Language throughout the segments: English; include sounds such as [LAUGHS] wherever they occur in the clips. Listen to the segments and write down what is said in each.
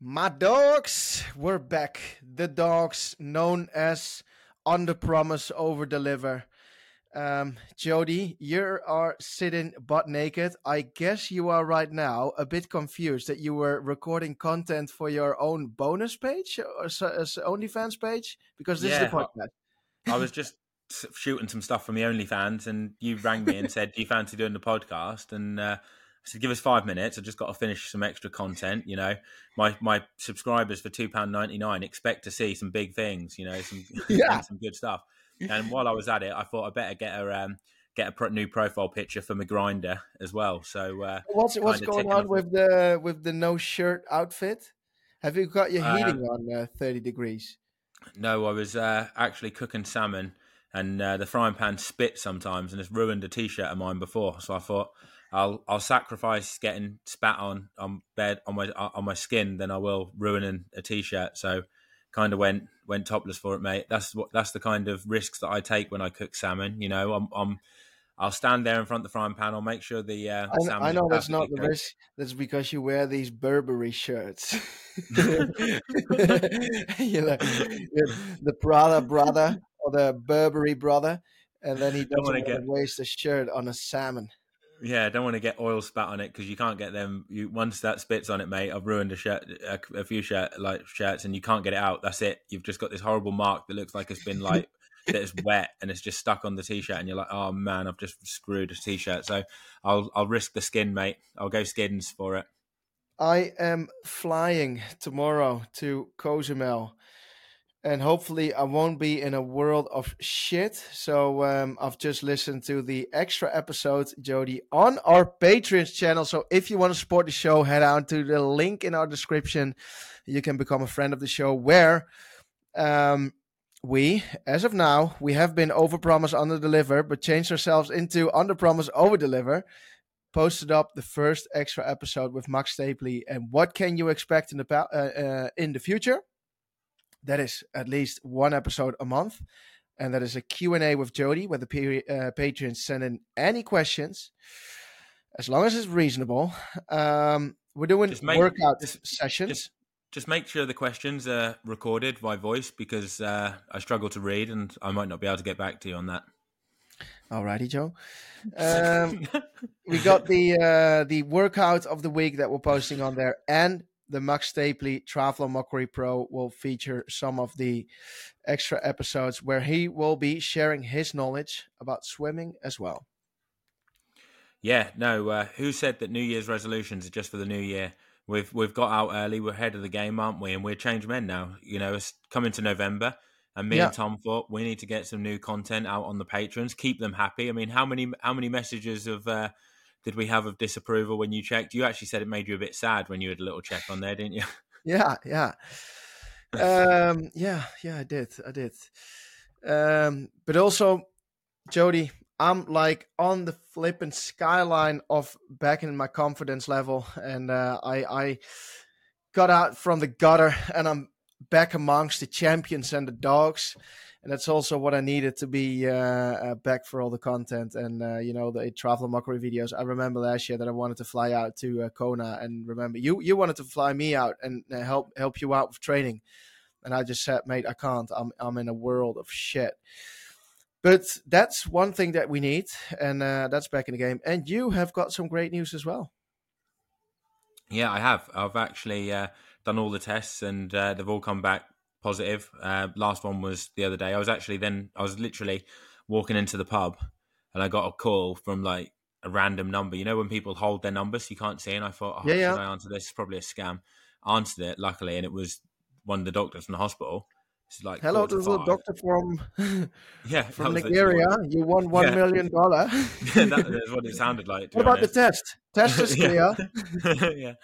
My dogs, we're back. The dogs known as under promise, over deliver. Um, Jody, you are sitting butt naked. I guess you are right now a bit confused that you were recording content for your own bonus page or as OnlyFans page because this yeah, is the podcast. I was just shooting some stuff from the OnlyFans, and you rang me and said, "Do you fancy doing the podcast?" And uh, I said, "Give us five minutes. I just got to finish some extra content. You know, my my subscribers for two pound ninety nine expect to see some big things. You know, some [LAUGHS] yeah. some good stuff." And while I was at it, I thought I better get a um, get a new profile picture for my Grindr as well. So uh, what's what's going on with the with the no shirt outfit? Have you got your uh, heating um, on uh, thirty degrees? No, I was uh, actually cooking salmon, and uh, the frying pan spit sometimes, and it's ruined a t-shirt of mine before. So I thought I'll I'll sacrifice getting spat on on bed on my on my skin than I will ruining a t-shirt. So kind of went went topless for it, mate. That's what that's the kind of risks that I take when I cook salmon. You know, I'm, I'm I'll stand there in front of the frying pan. I'll make sure the. Uh, I, I know that's not the risk. That's because you wear these Burberry shirts. [LAUGHS] you know, the Prada brother or the Burberry brother, and then he [LAUGHS] doesn't want to waste a shirt on a salmon. Yeah, I don't want to get oil spat on it because you can't get them. You once that spits on it, mate. I've ruined a shirt, a, a, few shirt like shirts, and you can't get it out. That's it. You've just got this horrible mark that looks like it's been like [LAUGHS] that is wet and it's just stuck on the t-shirt, and you're like, oh man, I've just screwed a t-shirt. So I'll I'll risk the skin, mate. I'll go skins for it. I am flying tomorrow to Cozumel and hopefully I won't be in a world of shit. So um, I've just listened to the extra episode, Jody, on our Patreon channel. So if you want to support the show, head on to the link in our description. You can become a friend of the show where um, we, as of now, we have been overpromise, under deliver, but changed ourselves into under promise, over deliver. Posted up the first extra episode with Max Stapley, and what can you expect in the uh, uh, in the future? That is at least one episode a month and that is a q&a with jody where the uh, patrons send in any questions as long as it's reasonable. Um, we're doing make, workout just, sessions. just, just, make sure the questions are recorded by voice because uh, i struggle to read and i might not be able to get back to you on that. Alrighty, Joe. [LAUGHS] Um, we got the uh, the workout of the week that we're posting on there, and the Max Stapley Triathlon Mockery Pro will feature some of the extra episodes where he will be sharing his knowledge about swimming as well. Yeah, no. Uh, who said that New Year's resolutions are just for the new year? We've we've got out early. We're ahead of the game, aren't we? And we're changed men now. You know, it's coming to November, and me yeah. and Tom thought we need to get some new content out on the patrons, keep them happy. I mean, how many how many messages of uh, did we have of disapproval when you checked? You actually said it made you a bit sad when you had a little check on there, didn't you? Yeah, yeah. um, yeah, yeah, I did. I did. Um, but also, Jody, I'm like on the flipping skyline of back in my confidence level, and uh, I I got out from the gutter, and I'm back amongst the champions and the dogs and that's also what I needed to be uh, uh, back for all the content and uh, you know the travel mockery videos. I remember last year that I wanted to fly out to uh, Kona, and remember you you wanted to fly me out and uh, help help you out with training, and I just said, mate, I can't. I'm I'm in a world of shit. But that's one thing that we need, and uh, that's back in the game. And you have got some great news as well. Yeah, I have. I've actually done all the tests, and they've all come back positive. Uh, last one was the other day. I was actually then I was literally walking into the pub and I got a call from like a random number. You know when people hold their numbers, you can't see, and I thought, oh, yeah, yeah. should I answer this? It's probably a scam. answered it luckily, and it was one of the doctors from the hospital. Like hello, is a doctor from [LAUGHS] yeah from Nigeria. You won one yeah. million dollar. [LAUGHS] yeah, that is what it sounded like. What about honest. the test? Test is [LAUGHS] clear. yeah,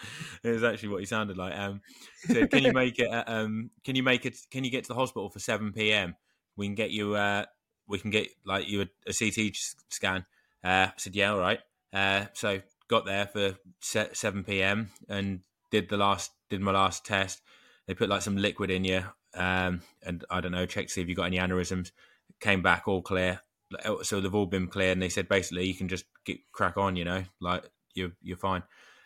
it was actually what he sounded like. Um, so can you make it? um, can you make it? Can you get to the hospital for seven p.m.? We can get you. Uh, we can get like you a, a CT scan. Uh, I said yeah, all right. Uh, so got there for seven p.m. and did the last did my last test. They put like some liquid in you um, and I don't know, check to see if you got any aneurysms. Came back all clear, so they've all been clear, and they said basically you can just get crack on, you know, like you're you're fine.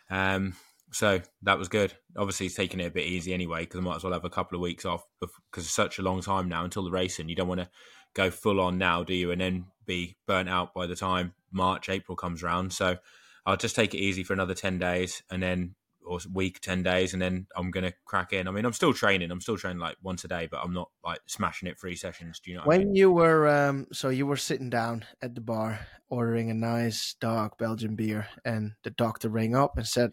Um, so that was good. Obviously, he's taking it a bit easy anyway because I might as well have a couple of weeks off because it's such a long time now until the racing. You don't want to go full on now, do you? And then be burnt out by the time March, April comes around. So I'll just take it easy for another 10 days and then, or week, 10 days, and then I'm going to crack in. I mean, I'm still training. I'm still training like once a day, but I'm not like smashing it three sessions. Do you know when I mean? you were, um, so you were sitting down at the bar ordering a nice dark Belgian beer, and the doctor rang up and said,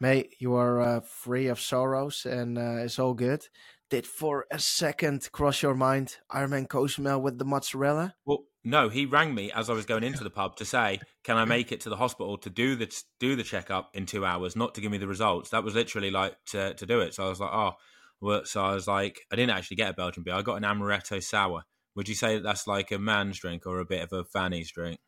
Mate, you are uh, free of sorrows and uh, it's all good did for a second cross your mind Ironman Cozumel with the mozzarella? Well, no, he rang me as I was going into the pub to say, "Can I make it to the hospital to do the do the checkup in two hours, not to give me the results?" That was literally like to to do it. So I was like, "Oh." Well, so I was like, I didn't actually get a Belgian beer. I got an amaretto sour. Would you say that that's like a man's drink or a bit of a fanny's drink?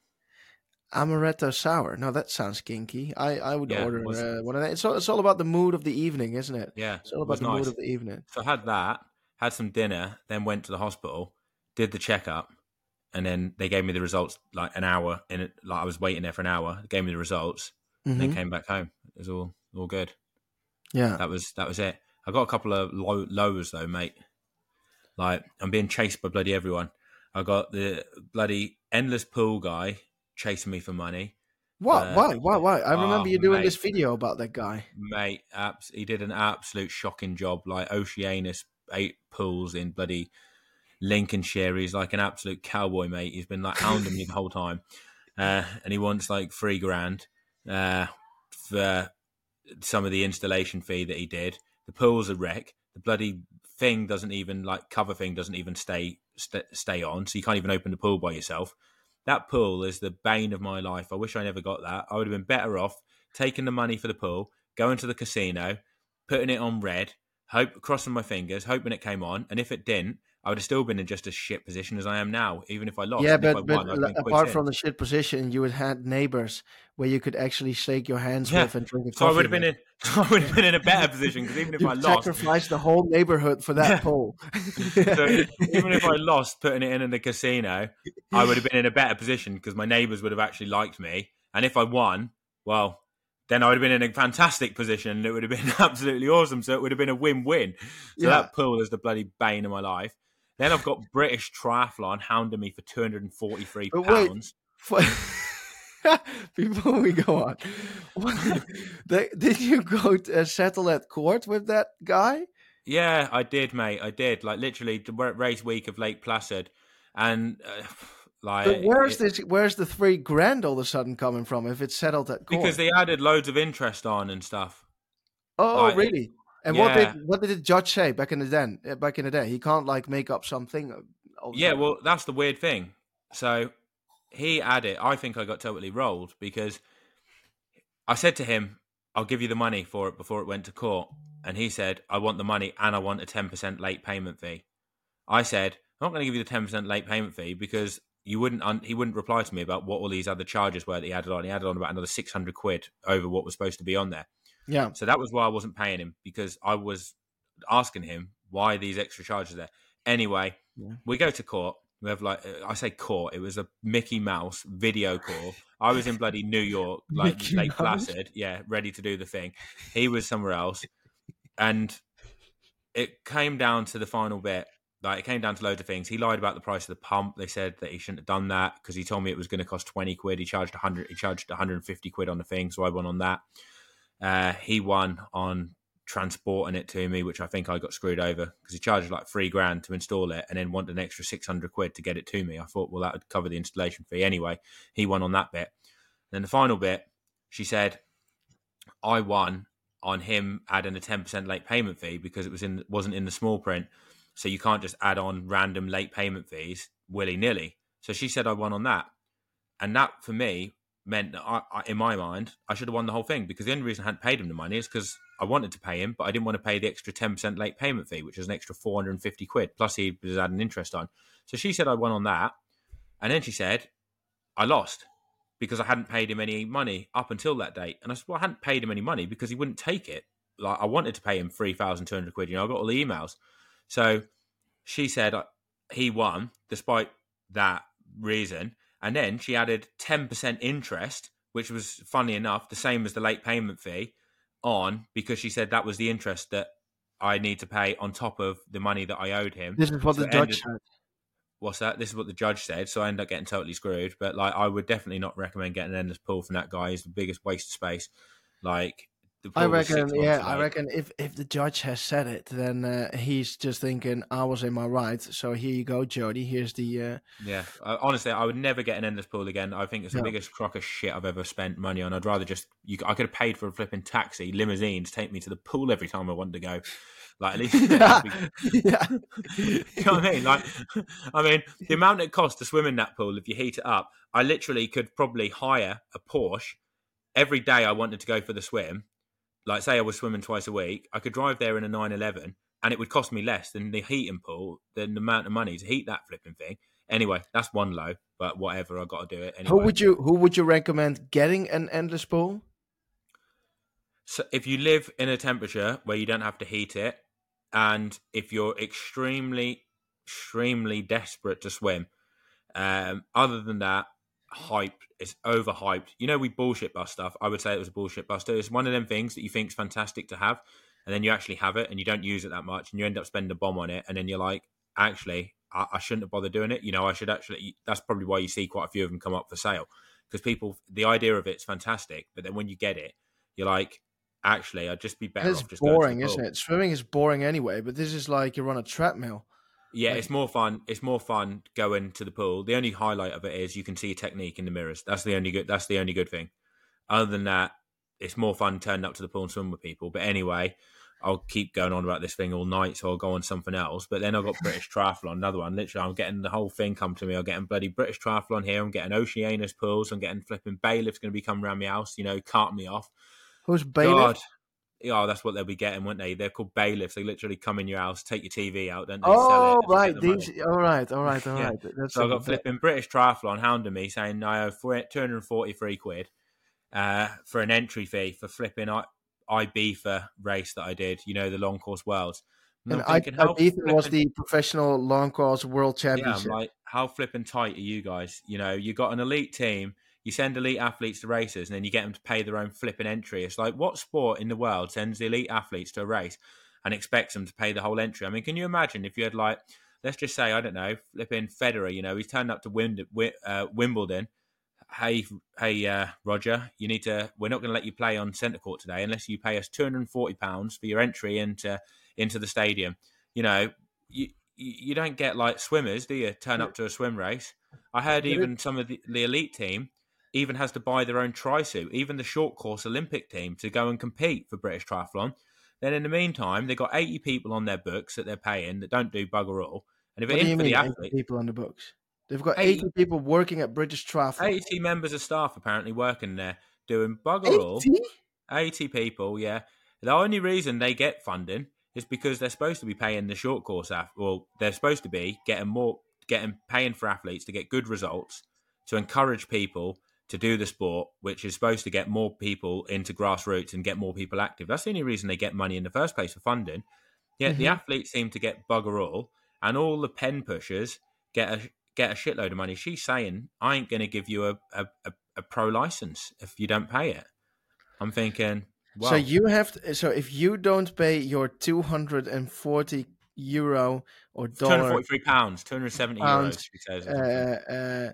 Amaretto sour. No, that sounds kinky. I, I would yeah, order uh, one of that. It's all, it's all about the mood of the evening, isn't it? Yeah, it's all about it the nice. mood of the evening. So I had that, had some dinner, then went to the hospital, did the checkup, and then they gave me the results like an hour in it. Like I was waiting there for an hour. They gave me the results, mm-hmm. and then came back home. It was all all good. Yeah, that was that was it. I got a couple of low, lows though, mate. Like I'm being chased by bloody everyone. I got the bloody endless pool guy chasing me for money. What? Uh, why? Why? Why? I remember oh, you doing mate, this video about that guy. Mate, abs- he did an absolute shocking job. Like Oceanus eight pools in bloody Lincolnshire. He's like an absolute cowboy, mate. He's been like hounding me the whole time, uh, and he wants like three grand uh, for some of the installation fee that he did. The pool's a wreck. The bloody thing doesn't even like cover thing doesn't even stay st- stay on, so you can't even open the pool by yourself. That pool is the bane of my life. I wish I never got that. I would have been better off taking the money for the pool, going to the casino, putting it on red, hope crossing my fingers, hoping it came on, and if it didn't, I would have still been in just as shit position as I am now, even if I lost. Yeah, but, but won, apart from the shit position, you would have neighbors where you could actually shake your hands yeah. with and drink a so coffee. I would have been in. [LAUGHS] So I would have been in a better position because even if I lost, sacrificed the whole neighborhood for that yeah. pool. [LAUGHS] so even if I lost, putting it in in the casino, I would have been in a better position because my neighbors would have actually liked me, and if I won, well, then I would have been in a fantastic position and it would have been [LAUGHS] absolutely awesome. So it would have been a win-win. So yeah. that pool is the bloody bane of my life. Then I've got British Triathlon hounding me for two hundred and forty-three pounds. [LAUGHS] Before we go on, [LAUGHS] did you go to, uh, settle at court with that guy? Yeah, I did, mate. I did. Like literally, the race week of Lake Placid, and uh, [SIGHS] like, but where's it, this? Where's the three grand all of a sudden coming from? If it's settled at court, because they added loads of interest on and stuff. Oh, like, really? And yeah. what did what did the judge say back in the then uh, back in the day? He can't like make up something. Uh, yeah, well, that's the weird thing. So he added. I think I got totally rolled because I said to him, "I'll give you the money for it before it went to court," and he said, "I want the money and I want a ten percent late payment fee." I said, "I'm not going to give you the ten percent late payment fee because you wouldn't un- he wouldn't reply to me about what all these other charges were that he added on. He added on about another six hundred quid over what was supposed to be on there. Yeah. So that was why I wasn't paying him because I was asking him why these extra charges there. Anyway, yeah. we go to court. We have like I say court. It was a Mickey Mouse video call. I was in bloody New York, [LAUGHS] like Mickey Lake Mouse? Placid, yeah, ready to do the thing. He was somewhere else, and it came down to the final bit like it came down to loads of things. He lied about the price of the pump. They said that he shouldn't have done that because he told me it was going to cost twenty quid. He charged hundred. He charged one hundred and fifty quid on the thing, so I won on that. Uh, he won on transporting it to me, which I think I got screwed over because he charged like three grand to install it and then wanted an extra six hundred quid to get it to me. I thought, well, that would cover the installation fee anyway. He won on that bit. And then the final bit, she said, I won on him adding a ten percent late payment fee because it was in wasn't in the small print so you can't just add on random late payment fees willy nilly. So she said I won on that. And that for me meant that I, I, in my mind, I should have won the whole thing because the only reason I hadn't paid him the money is because I wanted to pay him, but I didn't want to pay the extra 10% late payment fee, which is an extra 450 quid. Plus, he was adding interest on. So she said I won on that. And then she said I lost because I hadn't paid him any money up until that date. And I said, well, I hadn't paid him any money because he wouldn't take it. Like I wanted to pay him 3,200 quid. You know, I got all the emails. So she said uh, he won despite that reason. And then she added 10% interest, which was funny enough, the same as the late payment fee on because she said that was the interest that I need to pay on top of the money that I owed him. This is what So the judge said. What's that? This is what the judge said, so I ended up getting totally screwed. But like, I would definitely not recommend getting an endless pool from that guy. He's the biggest waste of space. Like, I pool was six reckon, yeah, I reckon if, if the judge has said it, then uh, he's just thinking I was in my right. So here you go, Jody. Here's the uh, Yeah, honestly, I would never get an endless pool again. I think it's the No. biggest crock of shit I've ever spent money on. I'd rather just you. I could have paid for a flipping taxi, limousine to take me to the pool every time I wanted to go. Like at least, [LAUGHS] yeah, [LAUGHS] [LAUGHS] you know what I mean? Like, I mean, the amount it costs to swim in that pool if you heat it up, I literally could probably hire a Porsche every day I wanted to go for the swim. Like, say I was swimming twice a week, I could drive there in a 911 and it would cost me less than the heating pool, than the amount of money to heat that flipping thing. Anyway, that's one low, but whatever, I got to do it anyway. Who would you who would you recommend getting an endless pool? So if you live in a temperature where you don't have to heat it, and if you're extremely, extremely desperate to swim, um, other than that, hype is overhyped. You know, we bullshit bust stuff. I would say it was a bullshit buster. It's one of them things that you think is fantastic to have, and then you actually have it and you don't use it that much, and you end up spending a bomb on it, and then you're like, actually, I, I shouldn't have bothered doing it. You know, I should actually. That's probably why you see quite a few of them come up for sale because people, the idea of it's fantastic, but then when you get it, you're like, actually, I'd just be better It's off just going to the boring, isn't it? Swimming is boring anyway, but this is like you're on a treadmill. Yeah, Like- it's more fun. It's more fun going to the pool. The only highlight of it is you can see your technique in the mirrors. That's the only good. That's the only good thing. Other than that, it's more fun turning up to the pool and swimming with people. But anyway, I'll keep going on about this thing all night, so I'll go on something else. But then I've got British [LAUGHS] Triathlon, another one. Literally, I'm getting the whole thing come to me. I'm getting bloody British Triathlon here. I'm getting Oceanus pools. I'm getting flipping bailiffs going to be coming around my house. You know, carting me off. Who's bailiff? God. Yeah, that's what they'll be getting, won't they? They're called bailiffs. They literally come in your house, take your TV out, don't they? sell it, Oh right. The These, all right. All right. [LAUGHS] all Yeah. right. That's So I got bit- flipping British Triathlon hounding me saying I owe 243 quid uh, for an entry fee for flipping I- Ibiza race that I did, you know, the long course worlds. And And I, Ibiza was the professional long course world yeah, like, how flipping tight are you guys? You know, you got an elite team, you send elite athletes to races, and then you get them to pay their own flipping entry. It's like, what sport in the world sends the elite athletes to a race and expects them to pay the whole entry? I mean, can you imagine if you had like, let's just say, I don't know, flipping Federer, you know, he's turned up to Wind- Wi- uh, Wimbledon. Hey, hey, uh, Roger, you need to. We're not going to let you play on centre court today unless you pay us two hundred and forty pounds for your entry into into the stadium. You know, you you you don't get like swimmers, do you? Turn up to a swim race. I heard even some of the, the elite team even has to buy their own tri suit. Even the short course Olympic team to go and compete for British Triathlon. Then in the meantime, they've got eighty people on their books that they're paying that don't do bugger all. And if What it do you mean? the 80 athlete, people on the books. They've got 80 80 people working at British Triathlon. 80 members of staff apparently working there doing bugger all. 80? 80 people, yeah. The only reason they get funding is because they're supposed to be paying the short course ath- well, they're supposed to be getting more getting paying for athletes to get good results to encourage people to do the sport, which is supposed to get more people into grassroots and get more people active. That's the only reason they get money in the first place for funding. Yet the Mhm. athletes seem to get bugger all, and all the pen pushers get a get a shitload of money. She's saying, "I ain't going to give you a, a, a, a pro license if you don't pay it." I'm thinking, well, So you have to, so if you don't pay your 240 euro or dollar 243 pounds, 270 Pounds, euros. She says. uh, uh,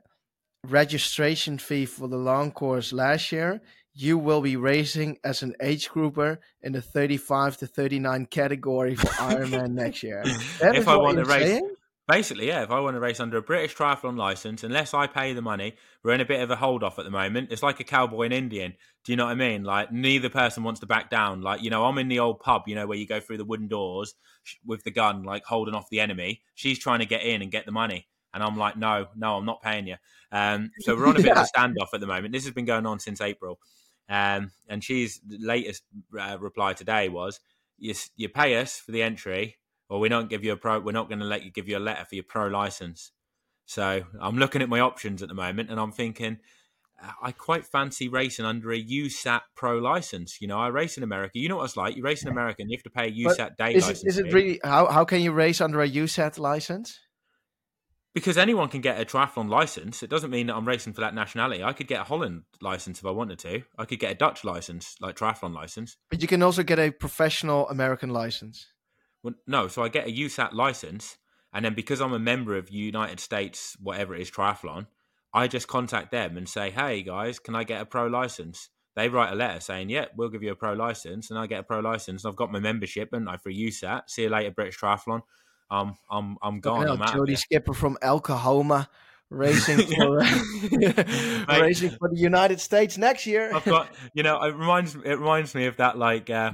registration fee for the long course last year, you will be racing as an age grouper in the 35 to 39 category for [LAUGHS] Ironman next year. That if I want to race, saying? basically, yeah, if I want to race under a British triathlon license, unless I pay the money, we're in a bit of a hold off at the moment. It's like a cowboy and Indian. Do you know what I mean? Like neither person wants to back down. Like you know, I'm in the old pub, you know, where you go through the wooden doors with the gun, like holding off the enemy. She's trying to get in and get the money. And I'm like, no, no, I'm not paying you. Um, so we're on a [LAUGHS] bit of a standoff at the moment. This has been going on since April. Um, and she's latest uh, reply today was, you, you pay us for the entry, or we don't give you a pro. We're not going to let you give you a letter for your pro license. So I'm looking at my options at the moment, and I'm thinking I quite fancy racing under a USAT pro license. You know, I race in America. You know what it's like. You race in America, and you have to pay a But USAT day Is it, license. is it really how how can you race under a USAT license? Because anyone can get a triathlon license. It doesn't mean that I'm racing for that nationality. I could get a Holland license if I wanted to. I could get a Dutch license, like triathlon license. But you can also get a professional American license. Well, no, so I get a USAT license, and then because I'm a member of United States, whatever it is, triathlon, I just contact them and say, "Hey guys, can I get a pro license?" They write a letter saying, "Yeah, we'll give you a pro license," and I get a pro license. And I've got my membership, and I for USAT. See you later, British Triathlon. Um, I'm I'm gone. I'm out. Jody Skipper from Oklahoma racing [LAUGHS] for [LAUGHS] racing for the United States next year. I've got you know it reminds it reminds me of that like uh,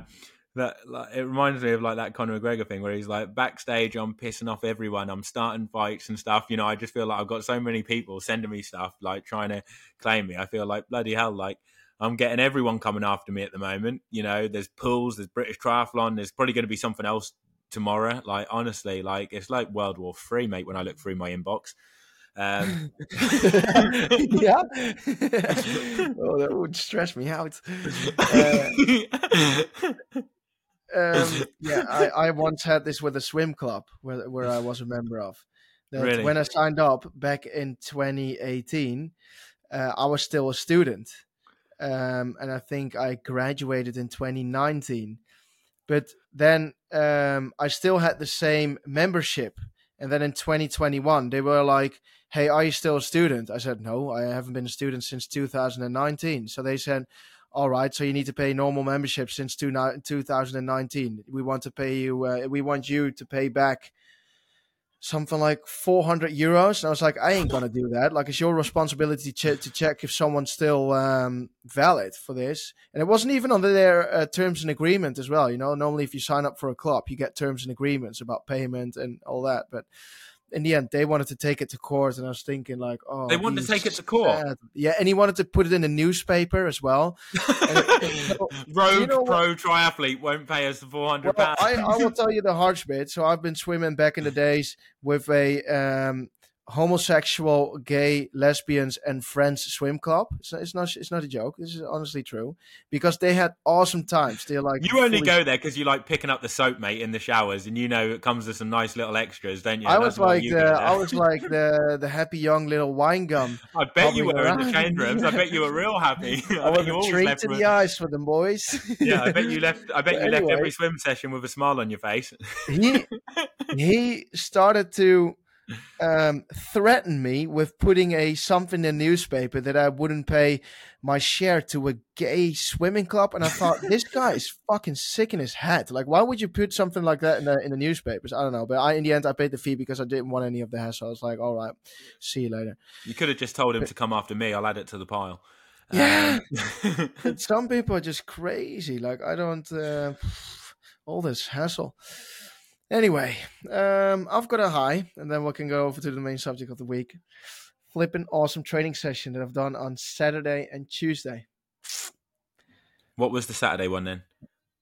that like, it reminds me of like that Conor McGregor thing where he's like backstage I'm pissing off everyone I'm starting fights and stuff you know I just feel like I've got so many people sending me stuff like trying to claim me I feel like bloody hell like I'm getting everyone coming after me at the moment you know there's pools there's British triathlon there's probably going to be something else tomorrow. Like honestly, like it's like World War Three, mate. When I look through my inbox. Um, [LAUGHS] yeah. [LAUGHS] oh, that would stress me out. [LAUGHS] Uh, um, yeah, I, I once had this with a swim club where where I was a member of. That Really? when I signed up back in 2018, uh, I was still a student, um, and I think I graduated in 2019. But then um, I still had the same membership, and then in 2021 they were like, "Hey, are you still a student?" I said, "No, I haven't been a student since 2019." So they said, "All right, so you need to pay normal membership since two, 2019. We want to pay you. Uh, we want you to pay back." Something like 400 euros. And I was like, I ain't gonna do that. Like, it's your responsibility ch- to check if someone's still um, valid for this. And it wasn't even under their uh, terms and agreement as well. You know, normally if you sign up for a club, you get terms and agreements about payment and all that. But in the end, they wanted to take it to court, and I was thinking like, oh, They wanted to take it to court? sad- Yeah, and he wanted to put it in the newspaper as well. And it- [LAUGHS] Rogue you know pro triathlete won't pay us the four hundred well, pounds. I, I will tell you the harsh bit. So I've been swimming back in the [LAUGHS] days with a um, homosexual, gay, lesbians, and friends swim club. It's, it's not. It's not a joke. This is honestly true because they had awesome times. They're like You only fully- go there because you like picking up the soap, mate, in the showers, and you know it comes with some nice little extras, don't you? I That's was like the. I was like the the happy young little wine gum. [LAUGHS] I bet you were in the change rooms. I bet you were real happy. [LAUGHS] [LAUGHS] I, I was you always treat left to with- the eyes for them boys. Yeah, I bet you left. I bet But you left every swim session with a smile on your face. he he started to um, threaten me with putting a something in the newspaper that I wouldn't pay my share to a gay swimming club, and I thought [LAUGHS] this guy is fucking sick in his head. Like, why would you put something like that in the in the newspapers? I don't know, but I in the end I paid the fee because I didn't want any of the hassle. I was like, all right, see you later. You could have just told him to come after me. I'll add it to the pile. Yeah. Um, [LAUGHS] some [LAUGHS] people are just crazy. Like I don't uh, all this hassle. Anyway, um, I've got a high, and then we can go over to the main subject of the week. Flipping awesome training session that I've done on Saturday and Tuesday. what was the Saturday one then?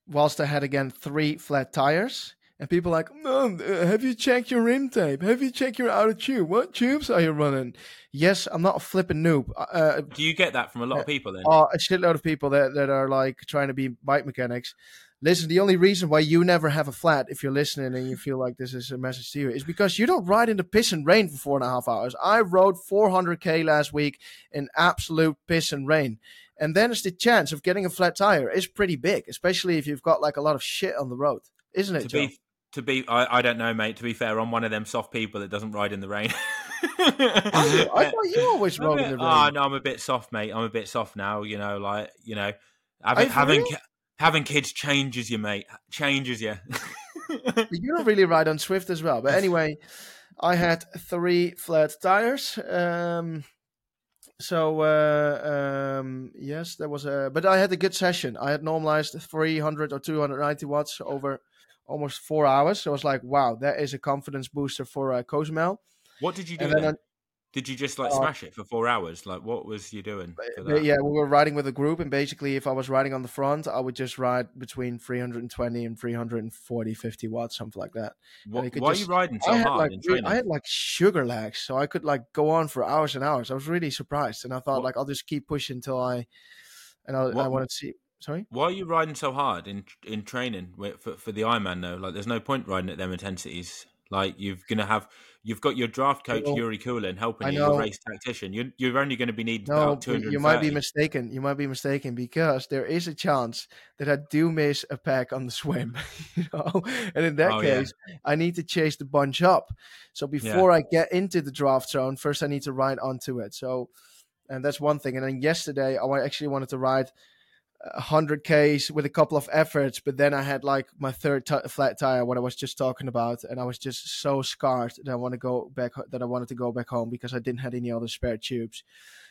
Whilst I had again three flat tires, and people like, no, uh, have you checked your rim tape? Have you checked your outer tube? What tubes are you running? Yes, I'm not a flipping noob. Uh, Do you get that from a lot of people then? are a shitload of people that, that are like trying to be bike mechanics. Listen, the only reason why you never have a flat, if you're listening and you feel like this is a message to you, is because you don't ride in the piss and rain for four and a half hours. I rode 400k last week in absolute piss and rain. And then it's the chance of getting a flat tire is pretty big, especially if you've got like a lot of shit on the road, isn't it? to Joe? be to be I, I don't know mate to be fair i'm one of them soft people that doesn't ride in the rain? [LAUGHS] I thought you always [LAUGHS] rode bit- in the oh, rain. oh no i'm a bit soft mate i'm a bit soft now you know like you know having having, real? Having kids changes you mate changes you [LAUGHS] you don't really ride on Zwift as well. But anyway, I had three flat tires. Um, so uh, um, yes, there was a. But I had a good session. I had normalized 300 or 290 watts over almost four hours. So I was like, wow, that is a confidence booster for uh, Cozumel. what did you do And then then? on- did you just like Uh, smash it for four hours like what was you doing for that? yeah, we were riding with a group, and basically, if I was riding on the front, I would just ride between 320 and 340, 50 watts, something like that. What- why are you riding so I had hard like in I had like sugar legs, so I could like go on for hours and hours. I was really surprised, and I thought What- like I'll just keep pushing until I, and I, I wanted to see. Sorry, why are you riding so hard in in training for, for the Ironman though? Like, there's no point riding at them intensities. Like you're gonna have, you've got your draft coach Well, Yuri Kulin helping you, your race tactician. You're you're only going to be needing No, about two but hundred. you might be mistaken. You might be mistaken because there is a chance that I do miss a pack on the swim, [LAUGHS] you know. And in that Oh, yeah. case, I need to chase the bunch up. So before I get into the draft zone, first I need to ride onto it. So, and that's one thing. And then yesterday, I actually wanted to ride hundred k's with a couple of efforts, but then I had like my third ti flat tire, what I was just talking about, and I was just so scarred that I want to go back. That I wanted to go back home because I didn't have any other spare tubes.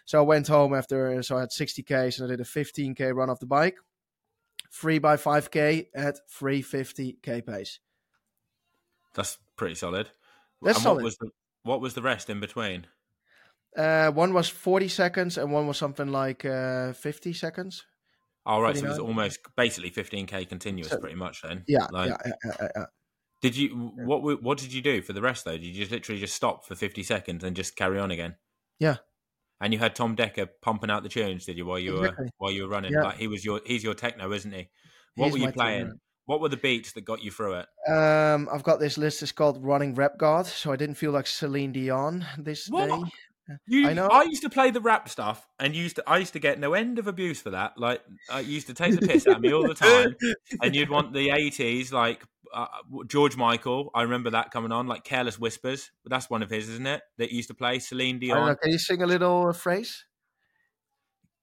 So I went home after, so I had 60 k's and I did a 15k run off the bike, three by 5k at 350k pace. That's pretty solid. That's and solid. What was the what was the rest in between? Uh, one was 40 seconds and one was something like uh, 50 seconds. All right, so it was almost basically 15k continuous, So- pretty much. Then, Yeah, Like, yeah, yeah, yeah. Did you what what did you do for the rest though? Did you just literally just stop for 50 seconds and just carry on again? Yeah. And you had Tom Decker pumping out the tunes, did you? While you Exactly. were while you were running, like he was your he's your techno, isn't he? What He's were you my team, playing? What were the beats that got you through it? Um, I've got this list. It's called Running Rep God, so I didn't feel like Celine Dion this What? day. You, I know. I used to play the rap stuff, and used to. I used to get no end of abuse for that. Like, I used to take the piss out of me all the time, and you'd want the eighties, like uh, George Michael. I remember that coming on, like "Careless Whispers." But that's one of his, isn't it? That used to play Celine don't know. Dion. Can you sing a little phrase?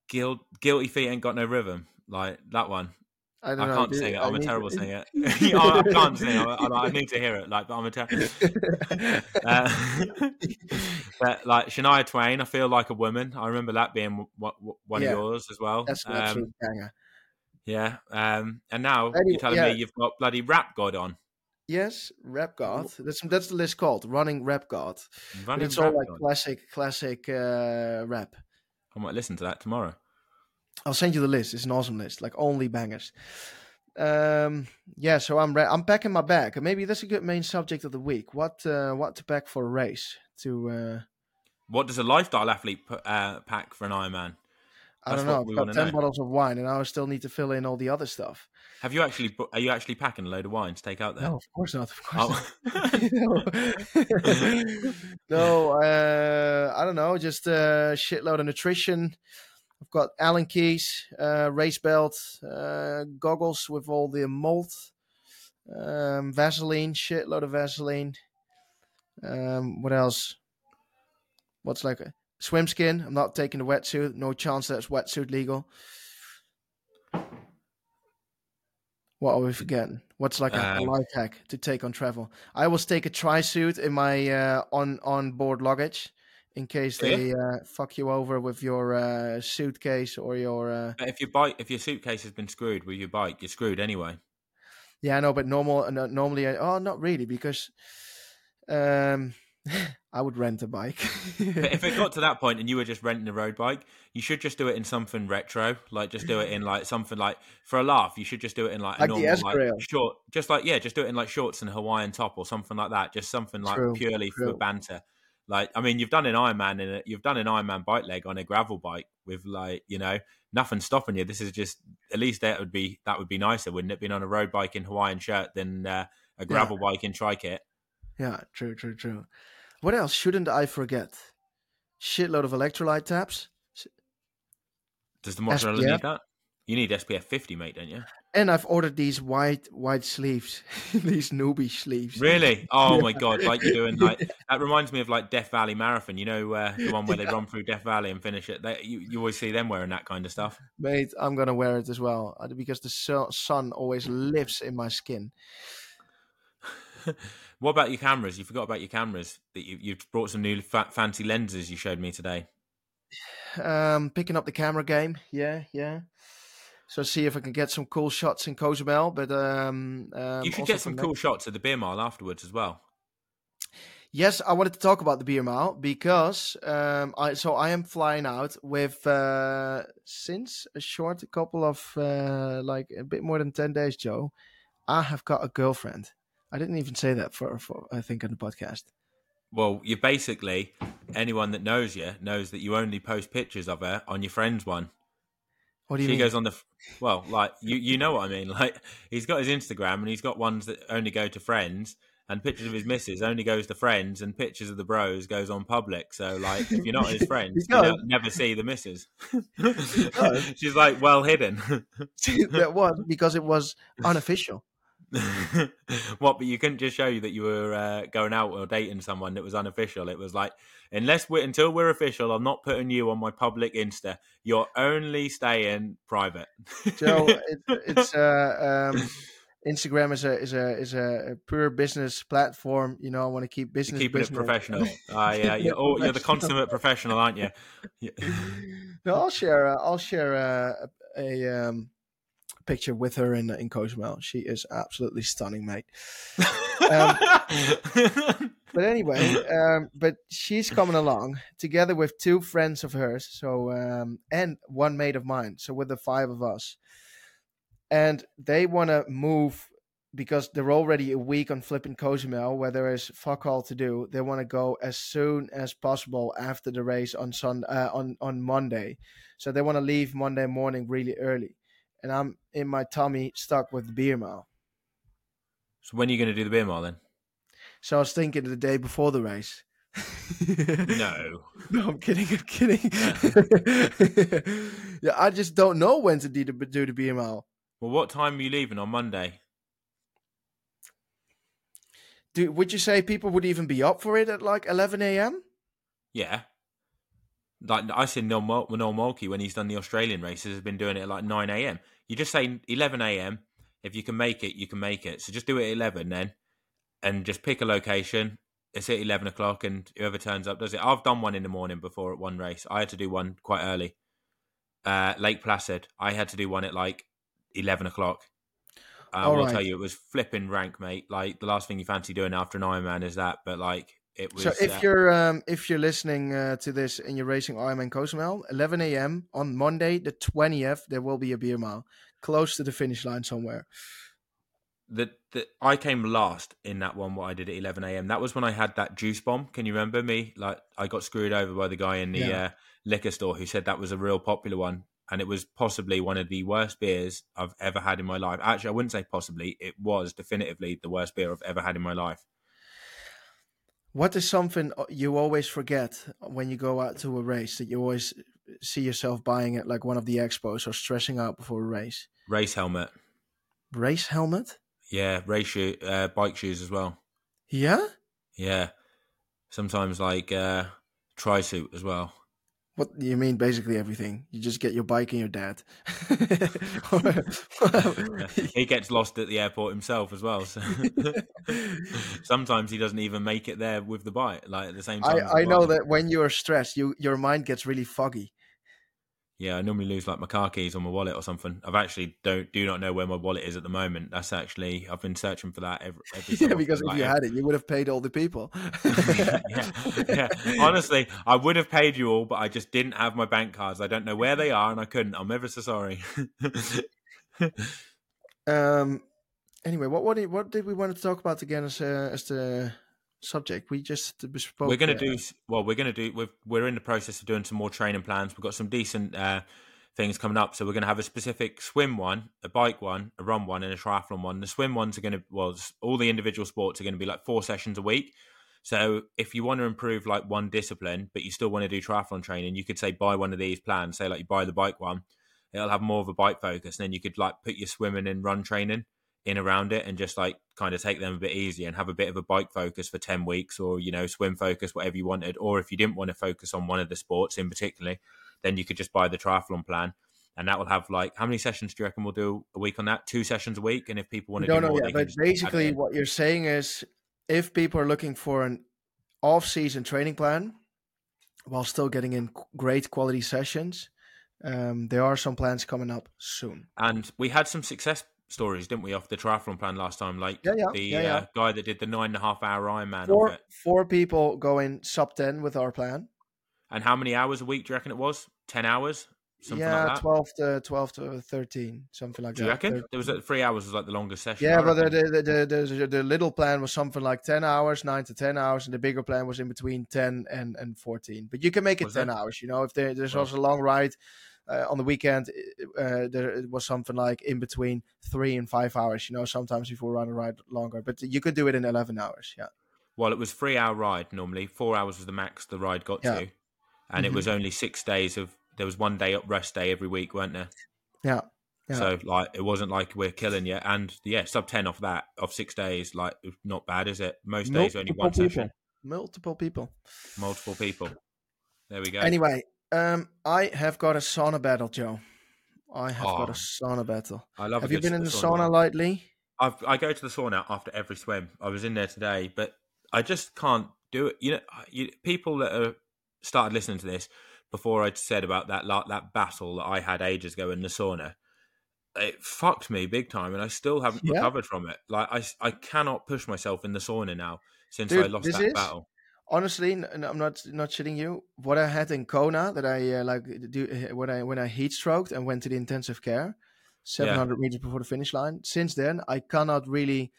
Guilt, Guilty feet ain't got no rhythm. Like that one. I I know. can't sing it. I I'm a need- terrible singer. [LAUGHS] [LAUGHS] I, I can't sing. I, I, I need to hear it. Like, but I'm a terrible. [LAUGHS] Uh, but like Shania Twain, I feel like a woman. I remember that being one Yeah. of yours as well. That's an Um, absolute banger. yeah. Um, and now Anyway, you're telling yeah. me you've got bloody rap god on. Yes, Rap God. That's that's the list called Running Rap God. Running it's all like god. classic, classic uh, rap. I might listen to that tomorrow. I'll send you the list. It's an awesome list, like only bangers. Um, yeah, so I'm re- I'm packing my bag. Maybe that's a good main subject of the week. What uh, what to pack for a race? To uh, What does a lifestyle athlete put, uh, pack for an Ironman? I don't know. I've got ten know. bottles of wine, and I still need to fill in all the other stuff. Have you actually? Are you actually packing a load of wine to take out there? No, of course not. Of course Oh. [LAUGHS] no, [LAUGHS] no uh, I don't know. Just a shitload of nutrition. I've got Allen keys, uh, race belt, uh, goggles with all the mold, um, Vaseline, shitload of Vaseline. Um, what else? What's like a swim skin? I'm not taking the wetsuit. No chance that's wetsuit legal. What are we forgetting? What's like a, a Um, life hack to take on travel? I always take a tri suit in my uh, on on board luggage in case Yeah. they uh, fuck you over with your uh, suitcase or your. Uh... If your bike, if your suitcase has been screwed with your bike, you're screwed anyway. Yeah, I know, but normal. Uh, normally, I, oh, not really, because um, [LAUGHS] I would rent a bike. But if it got to [LAUGHS] that point and you were just renting a road bike, you should just do it in something retro. Like just do it in like something like for a laugh. You should just do it in like, Like a normal like short, just like yeah, just do it in like shorts and a Hawaiian top or something like that. Just something like True, purely for banter. Like I mean, you've done an Ironman in a, you've done an Ironman bike leg on a gravel bike with like you know nothing stopping you. This is just at least that would be that would be nicer, wouldn't it? Being on a road bike in Hawaiian shirt than uh, a gravel bike in tri kit. yeah, true, true, true. What else shouldn't I forget? Shitload of electrolyte tabs, Does the mozzarella SPF? need that? You need SPF 50, mate, don't you? and I've ordered these white white sleeves, [LAUGHS] these newbie sleeves. Really? Oh my god! Like you're doing like [LAUGHS] that reminds me of like Death Valley Marathon. You know uh, the one where they run through Death Valley and finish it. They, you you always see them wearing that kind of stuff. Mate, I'm gonna wear it as well uh, because the sun always lives in my skin. [LAUGHS] what about your cameras? You forgot about your cameras. That you you've brought some new fa- fancy lenses. You showed me today. [SIGHS] Um, picking up the camera game, yeah, yeah. So see if I can get some cool shots in Cozumel, but um, um you should get some cool shots of the beer mile afterwards as well. Yes, I wanted to talk about the beer mile because um, I so I am flying out with uh, since a short couple of uh, like a bit more than ten days, Joe. I have got a girlfriend. I didn't even say that for, for I think on the podcast. Well, you basically anyone that knows you knows that you only post pictures of her on your friend's one. What do you she mean? goes on the well, like you you know what I mean. [LAUGHS] Like he's got his Instagram and he's got ones that only go to friends, and pictures of his missus only goes to friends, and pictures of the bros goes on public. So, like, if you're not his [LAUGHS] friends, you will never see the missus. [LAUGHS] She's like well hidden. that was because it was unofficial. [LAUGHS] what? But you couldn't just show you that you were uh, going out or dating someone that was unofficial. It was like, unless we until we're official, I'm not putting you on my public Insta. You're only staying private. Joe, it, [LAUGHS] it's uh, um, Instagram is a is a is a pure business platform. You know, I want to keep business keeping business. it professional. uh, [LAUGHS] yeah, you're, oh, you're the consummate professional, aren't you? Yeah. no, I'll share. I'll share uh, a um, picture with her in in Cozumel. She is absolutely stunning, mate. Um, [LAUGHS] but anyway, um, but she's coming along together with two friends of hers. So um, and one mate of mine. So with the five of us and they want to move because they're already a week on flipping Cozumel where there is fuck all to do. They want to go as soon as possible after the race on Sun uh, on on Monday, so they want to leave Monday morning really early. And I'm in my tummy stuck with the beer mile. So when are you going to do the beer mile then? So I was thinking the day before the race. [LAUGHS] no. [LAUGHS] no, I'm kidding. I'm kidding. [LAUGHS] yeah, I just don't know when to do the, do the beer mile. Well, what time are you leaving on Monday? Do would you say people would even be up for it at like 11 a.m.? Yeah. Like I see Noel, Mul- Noel Mulkey when he's done the Australian races has been doing it at like 9 a.m. You just say 11 a.m. If you can make it, you can make it. So just do it at 11 then, and just pick a location. It's at 11 o'clock, and whoever turns up does it. I've done one in the morning before at one race. I had to do one quite early. Uh, Lake Placid. I had to do one at like 11 o'clock. Uh, I will right. tell you, it was flipping rank, mate. Like the last thing you fancy doing after an Ironman is that, but like it was. So if uh, you're um, if you're listening uh, to this and you're racing Ironman Cozumel, 11 a.m. on Monday the 20th, there will be a beer mile close to the finish line somewhere. The, the I came last in that one. What I did at 11 a.m. That was when I had that juice bomb. Can you remember me? Like I got screwed over by the guy in the yeah. uh, liquor store who said that was a real popular one and it was possibly one of the worst beers I've ever had in my life. Actually, I wouldn't say possibly; it was definitively the worst beer I've ever had in my life. What is something uh, you always forget when you go out to a race that you always see yourself buying at like one of the expos or stressing out before a race? Race helmet. Race helmet? Yeah, race shoe, uh, bike shoes as well. Yeah. Yeah. Sometimes like uh, tri suit as well. What you mean? Basically everything. You just get your bike and your dad. [LAUGHS] he gets lost at the airport himself as well. So [LAUGHS] sometimes he doesn't even make it there with the bike. Like at the same time. I, I know that when you are stressed, you your mind gets really foggy. Yeah, I normally lose like my car keys or my wallet or something. I've actually don't do not know where my wallet is at the moment. That's actually I've been searching for that every. every [LAUGHS] yeah, because if like, you had it, you would have paid all the people. [LAUGHS] [LAUGHS] yeah, yeah. Honestly, I would have paid you all, but I just didn't have my bank cards. I don't know where they are, and I couldn't. I'm ever so sorry. um. Anyway, what what did, what did we want to talk about again as uh, as the subject. We just spoke. We're going to do well. We're going to do. We're we're in the process of doing some more training plans. We've got some decent uh, things coming up. So we're going to have a specific swim one, a bike one, a run one, and a triathlon one. The swim ones are going to well, all the individual sports are going to be like four sessions a week. So if you want to improve like one discipline, but you still want to do triathlon training, you could say buy one of these plans. Say like you buy the bike one, it'll have more of a bike focus, and then you could like put your swimming and run training in around it and just like kind of take them a bit easier and have a bit of a bike focus for 10 weeks or you know swim focus whatever you wanted. Or if you didn't want to focus on one of the sports in particular then you could just buy the triathlon plan and that will have like how many sessions do you reckon we'll do a week on that? Two sessions a week? And if people want to do no, more yeah, but basically what you're saying is if people are looking for an off-season training plan while still getting in great quality sessions um, there are some plans coming up soon. And we had some success stories, didn't we, off the triathlon plan last time? Like yeah, yeah, the yeah, yeah. Uh, guy that did the nine and a half hour Ironman. Four, four people going sub 10 with our plan. And how many hours a week do you reckon it was? 10 hours? Something yeah, like 12 to 12 to 13, something like do that. you reckon? 13. There was uh, three hours was like the longest session. Yeah, but the the, the, the, the, little plan was something like 10 hours, 9 to 10 hours, and the bigger plan was in between 10 and, and 14. But you can make it was 10 hours, you know, if there, there's also a long ride uh, on the weekend uh, there was something like in between three and five hours. You know, sometimes if we run a ride longer, but you could do it in eleven hours. Yeah. Well, it was three hour ride normally. Four hours was the max the ride got Yeah. to, and it Mhm. was only six days of. There was one day up rest day every week, weren't there? Yeah. Yeah. So like, it wasn't like we're killing you, and yeah, sub ten off that of six days, like not bad, is it? Most days only one Multiple session. Multiple people. multiple people. There we go. Anyway, um, I have got a sauna battle, Joe. I have got Oh, a sauna battle. I love. Have you been in the sauna. sauna lately? I've, I go to the sauna after every swim. I was in there today, but I just can't do it. You know, you, people that are started listening to this before I said about that that battle that I had ages ago in the sauna. It fucked me big time, and I still haven't Yeah. recovered from it. Like I, I cannot push myself in the sauna now since Dude, I lost that is- battle. Honestly, n- I'm not not shitting you. What I had in Kona that I uh, like do uh, when I when I heat stroked and went to the intensive care, 700 meters before the finish line. Since then, I cannot really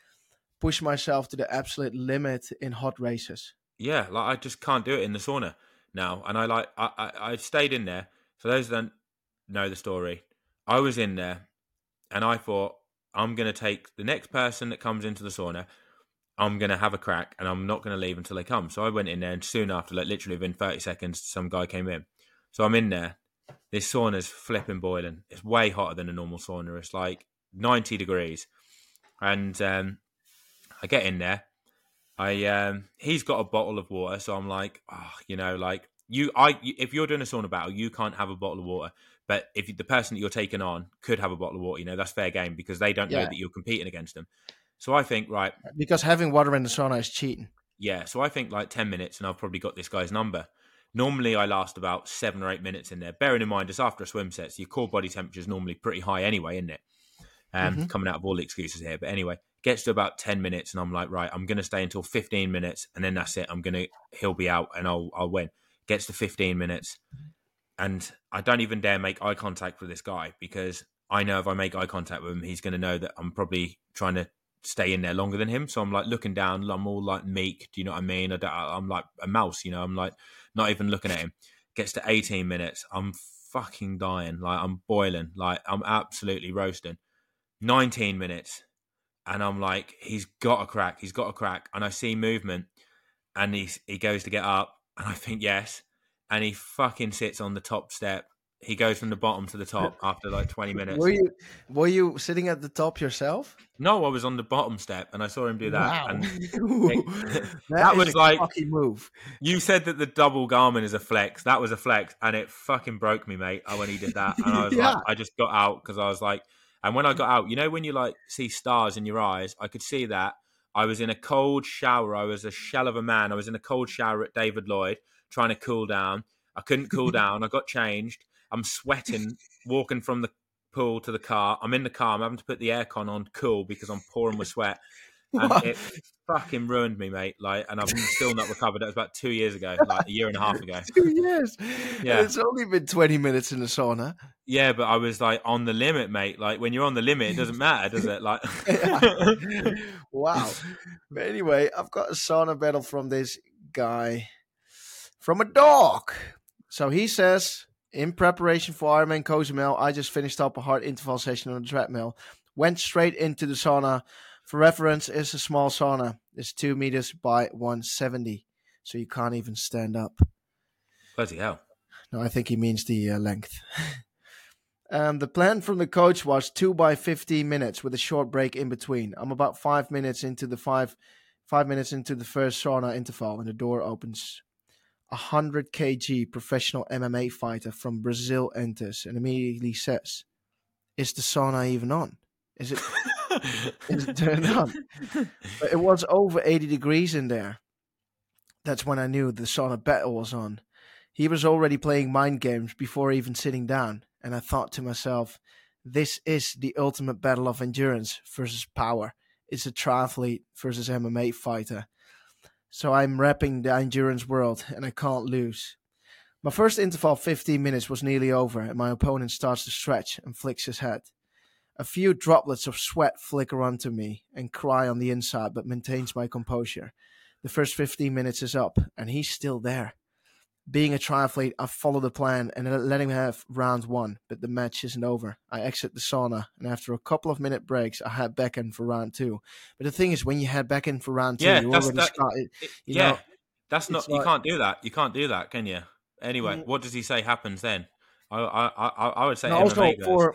push myself to the absolute limit in hot races. Yeah, like I just can't do it in the sauna now. And I like I, I I've stayed in there. For those that don't know the story, I was in there and I thought I'm gonna take the next person that comes into the sauna, I'm gonna have a crack and I'm not gonna leave until they come. So I went in there and soon after, like literally within thirty seconds, some guy came in. So I'm in there. This sauna's flipping boiling. It's way hotter than a normal sauna. It's like 90 degrees. And um, I get in there I um he's got a bottle of water, so I'm like, oh, you know, like you, I if you're doing a sauna battle, you can't have a bottle of water. But if the person that you're taking on could have a bottle of water, you know, that's fair game because they don't know that you're competing against them. So I think, right, Because having water in the sauna is cheating. yeah. So I think like ten minutes, and I've probably got this guy's number. Normally, I last about seven or eight minutes in there. Bearing in mind, it's after a swim set, so your core body temperature is normally pretty high anyway, isn't it? Um, Mhm. Coming out of all the excuses here, but anyway, gets to about ten minutes, and I'm like, right, I'm going to stay until fifteen minutes, and then that's it. I'm going to he'll be out, and I'll I'll win. Gets to fifteen minutes, and I don't even dare make eye contact with this guy because I know if I make eye contact with him, he's going to know that I'm probably trying to stay in there longer than him. So I'm like looking down. I'm all like meek. Do you know what I mean? I I'm like a mouse. You know, I'm like not even looking at him. Gets to 18 minutes. I'm fucking dying. Like I'm boiling. Like I'm absolutely roasting. 19 minutes, and I'm like, he's got a crack. He's got a crack. And I see movement, and he he goes to get up, and I think yes, and he fucking sits on the top step. He goes from the bottom to the top [LAUGHS] after like 20 minutes. Were you were you sitting at the top yourself? No, I was on the bottom step, and I saw him do that. Wow. And [LAUGHS] [LAUGHS] that that was like- move. You said that the double Garmin is a flex. That was a flex, and it fucking broke me, mate. When he did that, and I was Yeah. like, I just got out because I was like, and when I got out, you know, when you like see stars in your eyes, I could see that. I was in a cold shower. I was a shell of a man. I was in a cold shower at David Lloyd, trying to cool down. I couldn't cool down. I got changed. I'm sweating, walking from the pool to the car. I'm in the car. I'm having to put the aircon on cool because I'm pouring with sweat and it fucking ruined me, mate. Like, and I've still not recovered. That was about two years ago, like a year and a half ago. Two years. Yeah. And it's only been twenty minutes in the sauna. Yeah, but I was like on the limit, mate. Like when you're on the limit, it doesn't matter, does it? Like, [LAUGHS] wow. But anyway, I've got a sauna battle from this guy from a dog. So he says, in preparation for Ironman Cozumel, I just finished up a hard interval session on the treadmill. Went straight into the sauna. For reference, it's a small sauna. It's two meters by 170. So you can't even stand up. bloody hell. No, I think he means the uh, length. [LAUGHS] um, the plan from the coach was two by fifteen minutes with a short break in between. I'm about five minutes into the five, five minutes into the first sauna interval, and the door opens. A hundred kg professional MMA fighter from Brazil enters and immediately says, "Is the sauna even on? Is it [LAUGHS] is it turned on?" But it was over 80 degrees in there. That's when I knew the sauna battle was on. He was already playing mind games before even sitting down, and I thought to myself, this is the ultimate battle of endurance versus power. It's a triathlete versus MMA fighter. So I'm repping the endurance world, and I can't lose. My first interval, 15 minutes, was nearly over, and my opponent starts to stretch and flicks his head. A few droplets of sweat flicker onto me and cry on the inside, but maintains my composure. The first 15 minutes is up, and he's still there. Being a triathlete, I follow the plan and let him have round one, but the match isn't over. I exit the sauna, and after a couple of minute breaks, I head back in for round two. But the thing is, when you head back in for round two, Yeah, you already that- started. You yeah, know, that's not. You like- can't do that. You can't do that, can you? Anyway, Mm. what does he say happens then? I I I, I would say also for-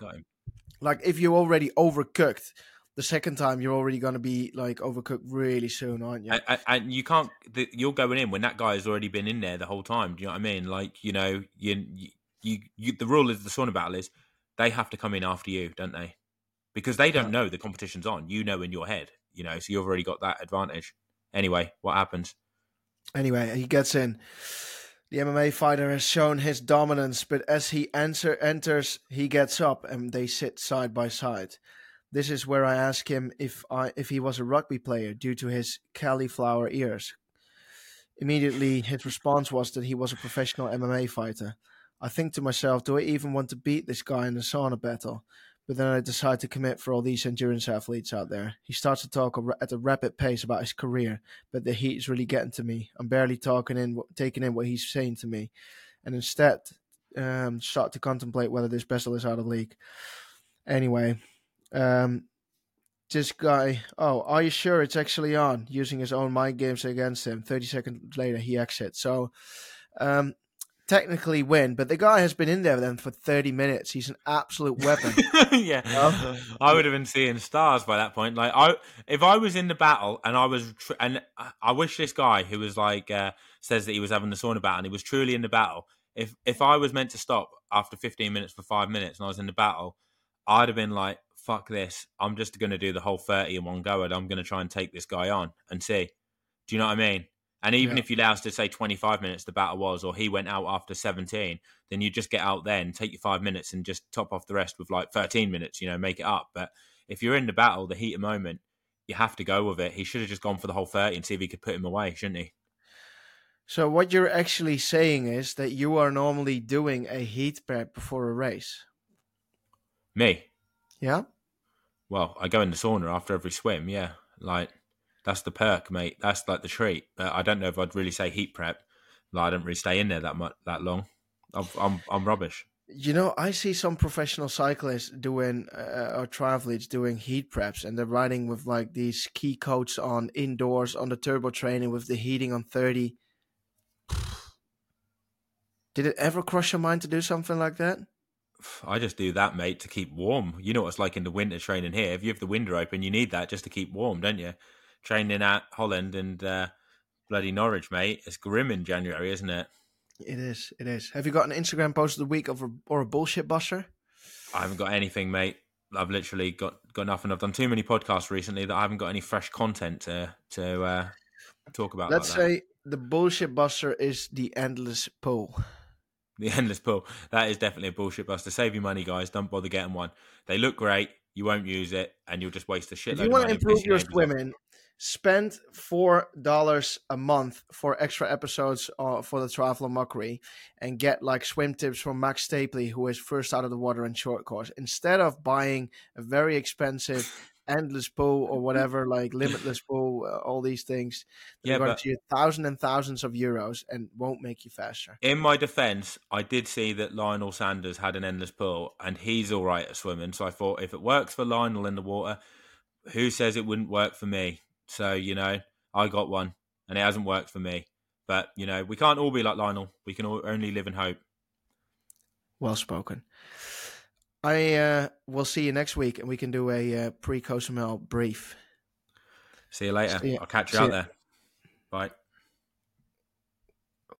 like if you're already overcooked, the second time you're already going to be like overcooked really soon, aren't you? And, you can't. The, you're going in when that guy has already been in there the whole time. Do you know what I mean? Like you know, you you, you the rule is the sauna battle is they have to come in after you, don't they? Because they don't know the competition's on. You know in your head, you know, so you've already got that advantage. Anyway, what happens? Anyway, he gets in. The MMA fighter has shown his dominance, but as he enter, enters, he gets up and they sit side by side. This is where I ask him if I if he was a rugby player due to his cauliflower ears. Immediately, his response was that he was a professional MMA fighter. I think to myself, do I even want to beat this guy in a sauna battle? But then I decide to commit for all these endurance athletes out there. He starts to talk at a rapid pace about his career, but the heat is really getting to me. I'm barely talking in, taking in what he's saying to me, and instead um, start to contemplate whether this vessel is out of league. Anyway, um, this guy. Oh, are you sure it's actually on? Using his own mind games against him. Thirty seconds later, he exits. So, um, technically win, but the guy has been in there then for thirty minutes. He's an absolute weapon. [LAUGHS] yeah. I would have been seeing stars by that point. Like, I if I was in the battle and I was, tr- and I- wish this guy who was like uh, says that he was having the sauna battle and he was truly in the battle. If if I was meant to stop after fifteen minutes for five minutes and I was in the battle, I'd have been like, "Fuck this! I'm just going to do the whole thirty in one go, and I'm going to try and take this guy on and see." Do you know what I mean? And even Yeah. if you us to say 25 minutes the battle was, or he went out after 17, then you just get out then, take your five minutes and just top off the rest with like 13 minutes, you know, make it up. But if you're in the battle, the heat of moment, you have to go with it. He should have just gone for the whole 30 and see if he could put him away, shouldn't he? so what you're actually saying is that you are normally doing a heat prep before a race. Me, Yeah. well, I go in the sauna after every swim, yeah. Like, that's the perk, mate. That's like the treat. But I don't know if I'd really say heat prep. Like, I don't really stay in there that much, that long. I'm, I'm, I'm rubbish. You know, I see some professional cyclists doing uh, or triathletes doing heat preps, and they're riding with like these key coats on indoors on the turbo training with the heating on thirty. Did it ever cross your mind to do something like that? I just do that, mate, to keep warm. You know what it's like in the winter training here. If you have the window open, you need that just to keep warm, don't you? Training at Holland and uh, bloody Norwich, mate. It's grim in January, isn't it? It is. It is. Have you got an Instagram post of the week of a, or a bullshit buster? I haven't got anything, mate. I've literally got, got nothing. I've done too many podcasts recently that I haven't got any fresh content to to uh, talk about. Let's like say the bullshit buster is the endless pool. [LAUGHS] the endless pool. That is definitely a bullshit buster. Save you money, guys. Don't bother getting one. They look great. You won't use it, and you'll just waste a shitload. If you want to improve your swimming, spend four dollars a month for extra episodes uh, for the Triathlon Mockery, and get like swim tips from Max Stapley, who is first out of the water in short course, instead of buying a very expensive endless pool or [LAUGHS] whatever, like limitless pool, uh, all these things. They're Yeah, going to you thousands and thousands of euros and won't make you faster. In my defence, I did see that Lionel Sanders had an endless pool, and he's all right at swimming. So I thought, if it works for Lionel in the water, who says it wouldn't work for me? So you know, I got one, and it hasn't worked for me. But you know, we can't all be like Lionel. We can all only live in hope. Well spoken. I uh, will see you next week, and we can do a uh, pre Cozumel brief. See you later. See. I'll catch you See out ya. there. Bye.